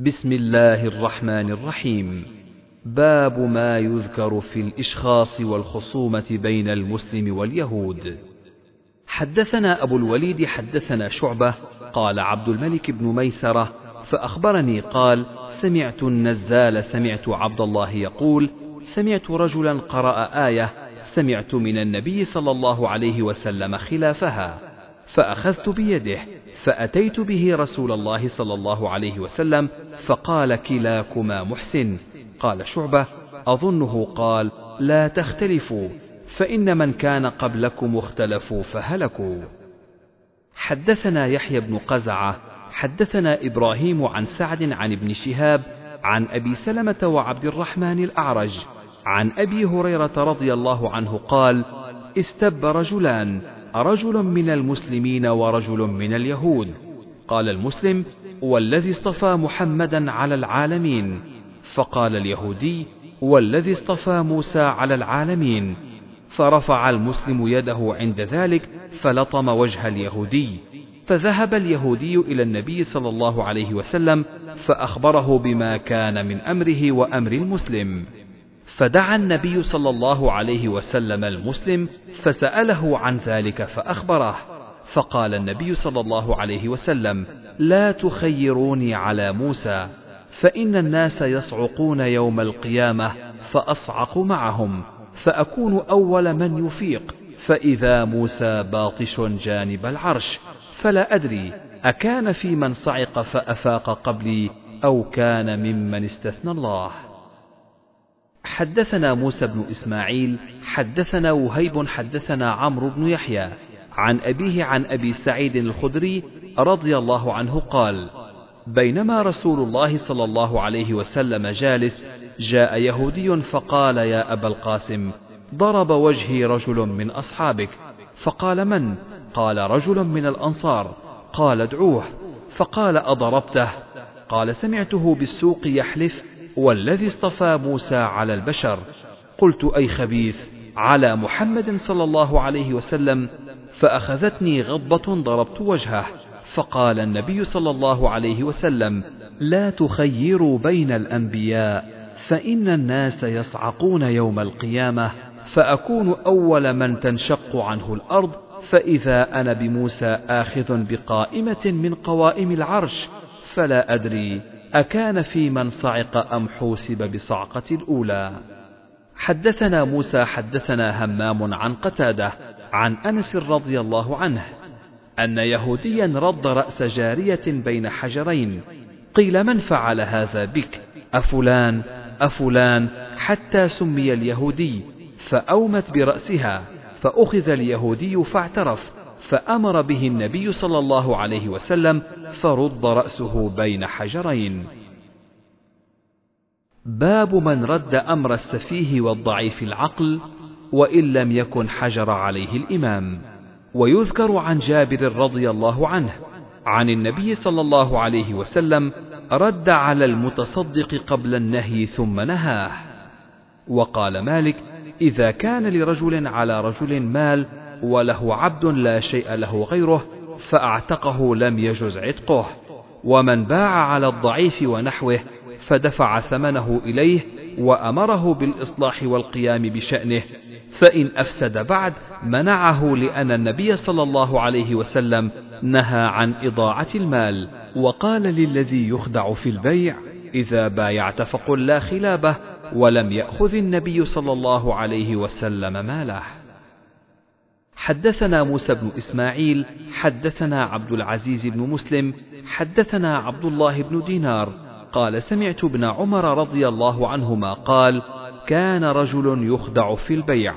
بسم الله الرحمن الرحيم. باب ما يذكر في الإشخاص والخصومة بين المسلم واليهود. حدثنا أبو الوليد حدثنا شعبة قال عبد الملك بن ميسرة فأخبرني قال سمعت النزال سمعت عبد الله يقول سمعت رجلا قرأ آية سمعت من النبي صلى الله عليه وسلم خلافها. فأخذت بيده فأتيت به رسول الله صلى الله عليه وسلم فقال كلاكما محسن. قال شعبة أظنه قال لا تختلفوا فإن من كان قبلكم اختلفوا فهلكوا. حدثنا يحيى بن قزعة حدثنا إبراهيم عن سعد عن ابن شهاب عن أبي سلمة وعبد الرحمن الأعرج عن أبي هريرة رضي الله عنه قال استب رجلان رجل من المسلمين ورجل من اليهود. قال المسلم والذي اصطفى محمدا على العالمين. فقال اليهودي والذي اصطفى موسى على العالمين. فرفع المسلم يده عند ذلك فلطم وجه اليهودي. فذهب اليهودي إلى النبي صلى الله عليه وسلم فأخبره بما كان من أمره وأمر المسلم. فدعا النبي صلى الله عليه وسلم المسلم فسأله عن ذلك فأخبره. فقال النبي صلى الله عليه وسلم لا تخيروني على موسى فإن الناس يصعقون يوم القيامة فأصعق معهم فأكون أول من يفيق فإذا موسى باطش جانب العرش فلا أدري أكان في من صعق فأفاق قبلي أو كان ممن استثنى الله؟ حدثنا موسى بن إسماعيل حدثنا وهيب حدثنا عمرو بن يحيى. عن أبيه عن أبي سعيد الخدري رضي الله عنه قال بينما رسول الله صلى الله عليه وسلم جالس جاء يهودي فقال يا أبا القاسم ضرب وجهي رجل من أصحابك. فقال من؟ قال رجل من الأنصار. قال ادعوه. فقال أضربته. قال سمعته بالسوق يحلف والذي اصطفى موسى على البشر. قلت أي خبيث على محمد صلى الله عليه وسلم فأخذتني غضبة ضربت وجهه. فقال النبي صلى الله عليه وسلم لا تخيروا بين الأنبياء فإن الناس يصعقون يوم القيامة فأكون أول من تنشق عنه الأرض فإذا أنا بموسى آخذ بقائمة من قوائم العرش فلا أدري أكان في من صعق أم حوسب بصعقة الأولى. حدثنا موسى حدثنا همام عن قتادة عن أنس رضي الله عنه أن يهوديا رد رأس جارية بين حجرين قيل من فعل هذا بك؟ أفلان؟ أفلان؟ حتى سمي اليهودي فأومت برأسها فأخذ اليهودي فاعترف فأمر به النبي صلى الله عليه وسلم فرد رأسه بين حجرين. باب من رد أمر السفيه والضعيف العقل وإن لم يكن حجر عليه الإمام. ويذكر عن جابر رضي الله عنه عن النبي صلى الله عليه وسلم رد على المتصدق قبل النهي ثم نهاه. وقال مالك: إذا كان لرجل على رجل مال وله عبد لا شيء له غيره فأعتقه لم يجز عتقه. ومن باع على الضعيف ونحوه فدفع ثمنه إليه وأمره بالإصلاح والقيام بشأنه. فإن أفسد بعد منعه لأن النبي صلى الله عليه وسلم نهى عن إضاعة المال. وقال للذي يخدع في البيع إذا بايعت فقل لا خلابة ولم يأخذ النبي صلى الله عليه وسلم ماله. حدثنا موسى بن إسماعيل حدثنا عبد العزيز بن مسلم حدثنا عبد الله بن دينار. قال سمعت ابن عمر رضي الله عنهما قال كان رجل يخدع في البيع.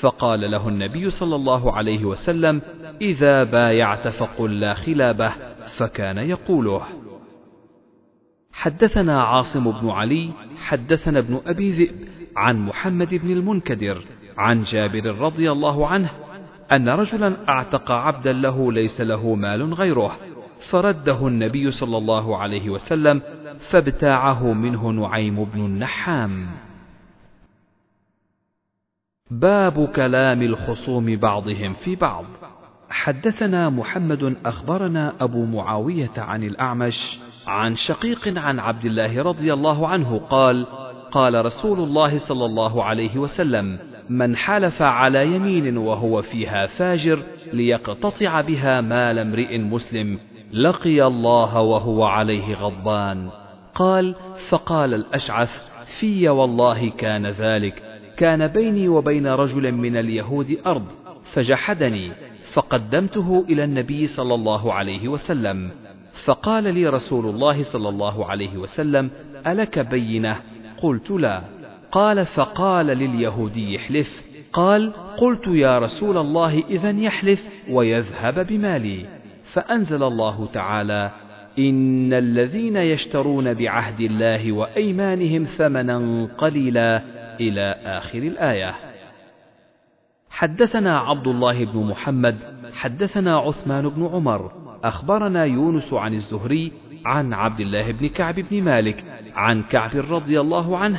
فقال له النبي صلى الله عليه وسلم إذا بايعت فقل لا خلابه. فكان يقوله. حدثنا عاصم بن علي حدثنا ابن أبي ذئب عن محمد بن المنكدر عن جابر رضي الله عنه أن رجلا أعتق عبدا له ليس له مال غيره. فرده النبي صلى الله عليه وسلم فابتاعه منه نعيم بن النحام. باب كلام الخصوم بعضهم في بعض. حدثنا محمد أخبرنا أبو معاوية عن الأعمش عن شقيق عن عبد الله رضي الله عنه قال قال رسول الله صلى الله عليه وسلم من حلف على يمين وهو فيها فاجر ليقتطع بها مال امرئ مسلم لقي الله وهو عليه غضبان. قال فقال الأشعث في والله كان ذلك كان بيني وبين رجل من اليهود أرض فجحدني فقدمته إلى النبي صلى الله عليه وسلم. فقال لي رسول الله صلى الله عليه وسلم ألك بينة؟ قلت لا. قال فقال لليهودي احلف. قال قلت يا رسول الله إذا يحلف ويذهب بمالي. فأنزل الله تعالى إن الذين يشترون بعهد الله وأيمانهم ثمنا قليلا إلى آخر الآية. حدثنا عبد الله بن محمد حدثنا عثمان بن عمر أخبرنا يونس عن الزهري عن عبد الله بن كعب بن مالك عن كعب رضي الله عنه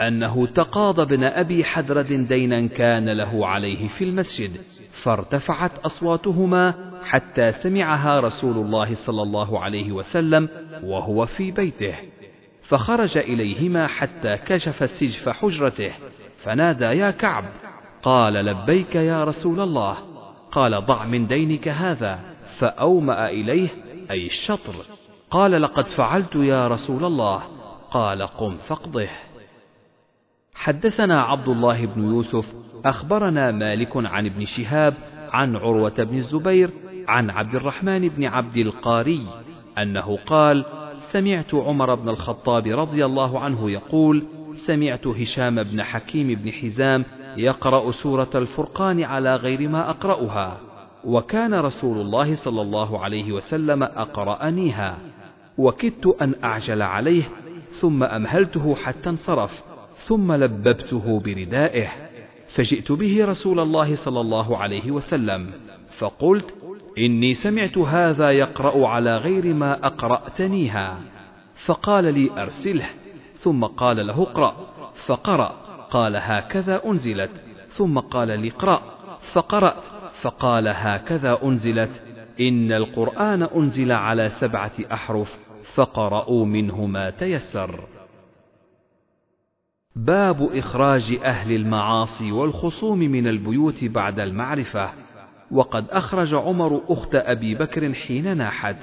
أنه تقاضى ابن أبي حدرد دينا كان له عليه في المسجد فارتفعت أصواتهما حتى سمعها رسول الله صلى الله عليه وسلم وهو في بيته. فخرج إليهما حتى كشف سجف حجرته فنادى يا كعب! قال لبيك يا رسول الله. قال ضع من دينك هذا. فأومأ إليه أي الشطر. قال لقد فعلت يا رسول الله. قال قم فاقضه. حدثنا عبد الله بن يوسف أخبرنا مالك عن ابن شهاب عن عروة بن الزبير عن عبد الرحمن بن عبد القاري أنه قال سمعت عمر بن الخطاب رضي الله عنه يقول سمعت هشام بن حكيم بن حزام يقرأ سورة الفرقان على غير ما أقرأها وكان رسول الله صلى الله عليه وسلم أقرأنيها وكدت أن أعجل عليه ثم أمهلته حتى انصرف. ثم لببته بردائه فجئت به رسول الله صلى الله عليه وسلم فقلت إني سمعت هذا يقرأ على غير ما أقرأتنيها. فقال لي أرسله. ثم قال له اقرأ. فقرأ. قال هكذا أنزلت. ثم لي اقرأ. فقرأت. فقال هكذا أنزلت. إن القرآن أنزل على سبعة أحرف فقرأوا منه ما تيسر. باب إخراج أهل المعاصي والخصوم من البيوت بعد المعرفة. وقد أخرج عمر أخت أبي بكر حين ناحت.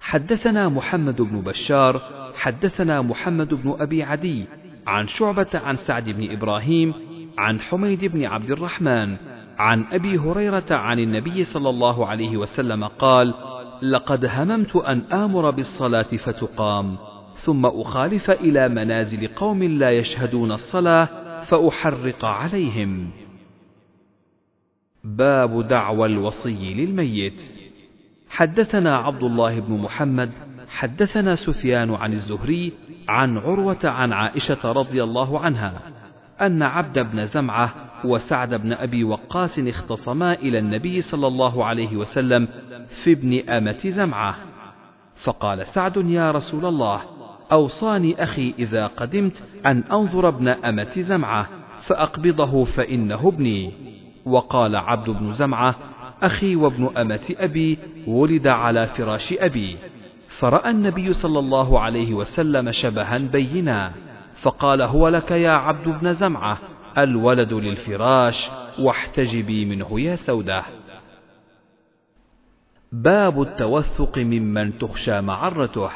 حدثنا محمد بن بشار حدثنا محمد بن أبي عدي عن شعبة عن سعد بن إبراهيم عن حميد بن عبد الرحمن عن أبي هريرة عن النبي صلى الله عليه وسلم قال لقد هممت أن آمر بالصلاة فتقام. ثم أخالف إلى منازل قوم لا يشهدون الصلاة فأحرق عليهم. باب دعوى الوصي للميت. حدثنا عبد الله بن محمد حدثنا سفيان عن الزهري عن عروة عن عائشة رضي الله عنها أن عبد بن زمعة وسعد بن أبي وقاص اختصما إلى النبي صلى الله عليه وسلم في ابن أمة زمعة. فقال سعد يا رسول الله أوصاني أخي إذا قدمت أن أنظر ابن أمة زمعة فأقبضه فإنه ابني. وقال عبد بن زمعة أخي وابن أمة أبي ولد على فراش أبي. فرأى النبي صلى الله عليه وسلم شبها بينا فقال هو لك يا عبد بن زمعة الولد للفراش واحتجبي منه يا سودة. باب التوثق ممن تخشى معرته.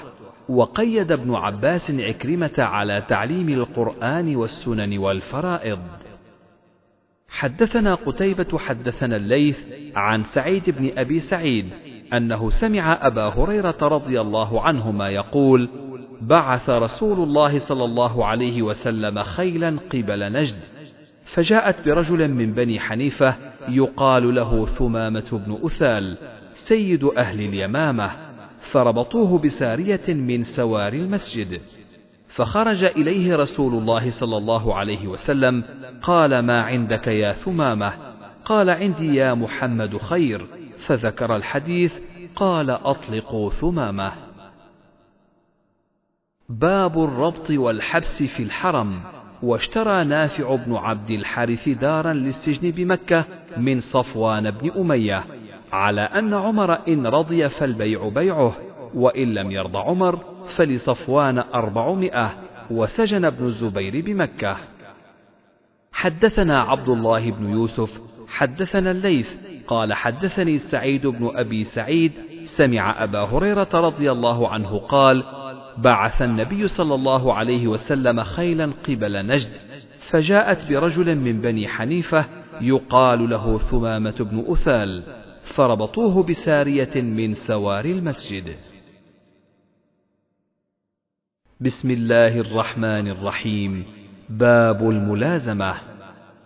وقيد ابن عباس عكرمة على تعليم القرآن والسنن والفرائض. حدثنا قتيبة حدثنا الليث عن سعيد بن أبي سعيد أنه سمع أبا هريرة رضي الله عنهما يقول بعث رسول الله صلى الله عليه وسلم خيلا قبل نجد فجاءت برجل من بني حنيفة يقال له ثمامة بن أثال سيد أهل اليمامة فربطوه بسارية من سوار المسجد فخرج إليه رسول الله صلى الله عليه وسلم قال ما عندك يا ثمامة؟ قال عندي يا محمد خير. فذكر الحديث قال أطلقوا ثمامة. باب الربط والحبس في الحرم واشترى نافع بن عبد الحارث دارا للسجن بمكة من صفوان بن أمية على أن عمر إن رضي فالبيع بيعه وإن لم يرضى عمر فلصفوان أربعمائة وسجن ابن الزبير بمكة. حدثنا عبد الله بن يوسف حدثنا الليث قال حدثني سعيد بن أبي سعيد سمع أبا هريرة رضي الله عنه قال بعث النبي صلى الله عليه وسلم خيلا قبل نجد فجاءت برجل من بني حنيفة يقال له ثمامة بن أثال فربطوه بسارية من سواري المسجد. بسم الله الرحمن الرحيم. باب الملازمة.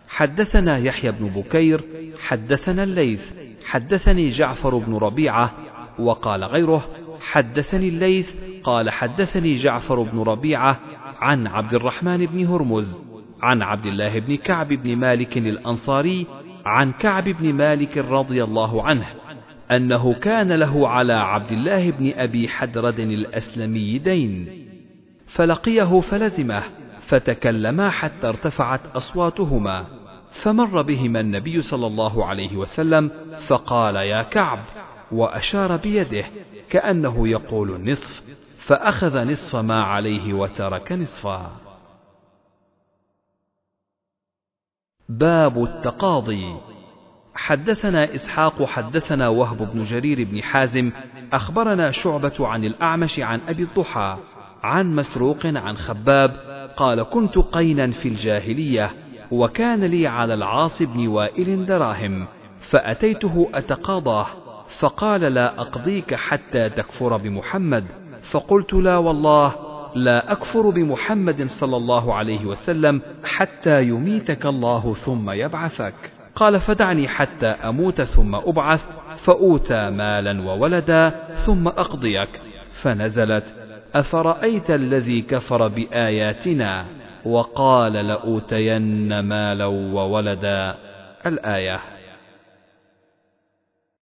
حدثنا يحيى بن بكير حدثنا الليث حدثني جعفر بن ربيعة وقال غيره حدثني الليث قال حدثني جعفر بن ربيعة عن عبد الرحمن بن هرمز عن عبد الله بن كعب بن مالك الأنصاري عن كعب بن مالك رضي الله عنه أنه كان له على عبد الله بن أبي حدرد الأسلمي دين فلقيه فلزمه فتكلما حتى ارتفعت أصواتهما فمر بهما النبي صلى الله عليه وسلم فقال يا كعب وأشار بيده كأنه يقول النصف فأخذ نصف ما عليه وترك نصفا. باب التقاضي. حدثنا إسحاق حدثنا وهب بن جرير بن حازم أخبرنا شعبة عن الأعمش عن أبي الضحى عن مسروق عن خباب قال كنت قينا في الجاهلية وكان لي على العاص بن وائل دراهم فأتيته أتقاضاه فقال لا أقضيك حتى تكفر بمحمد فقلت لا والله لا أكفر بمحمد صلى الله عليه وسلم حتى يميتك الله ثم يبعثك. قال فدعني حتى أموت ثم أبعث فأوتى مالا وولدا ثم أقضيك. فنزلت أفرأيت الذي كفر بآياتنا؟ وقال لأوتين مالا وولدا. الآية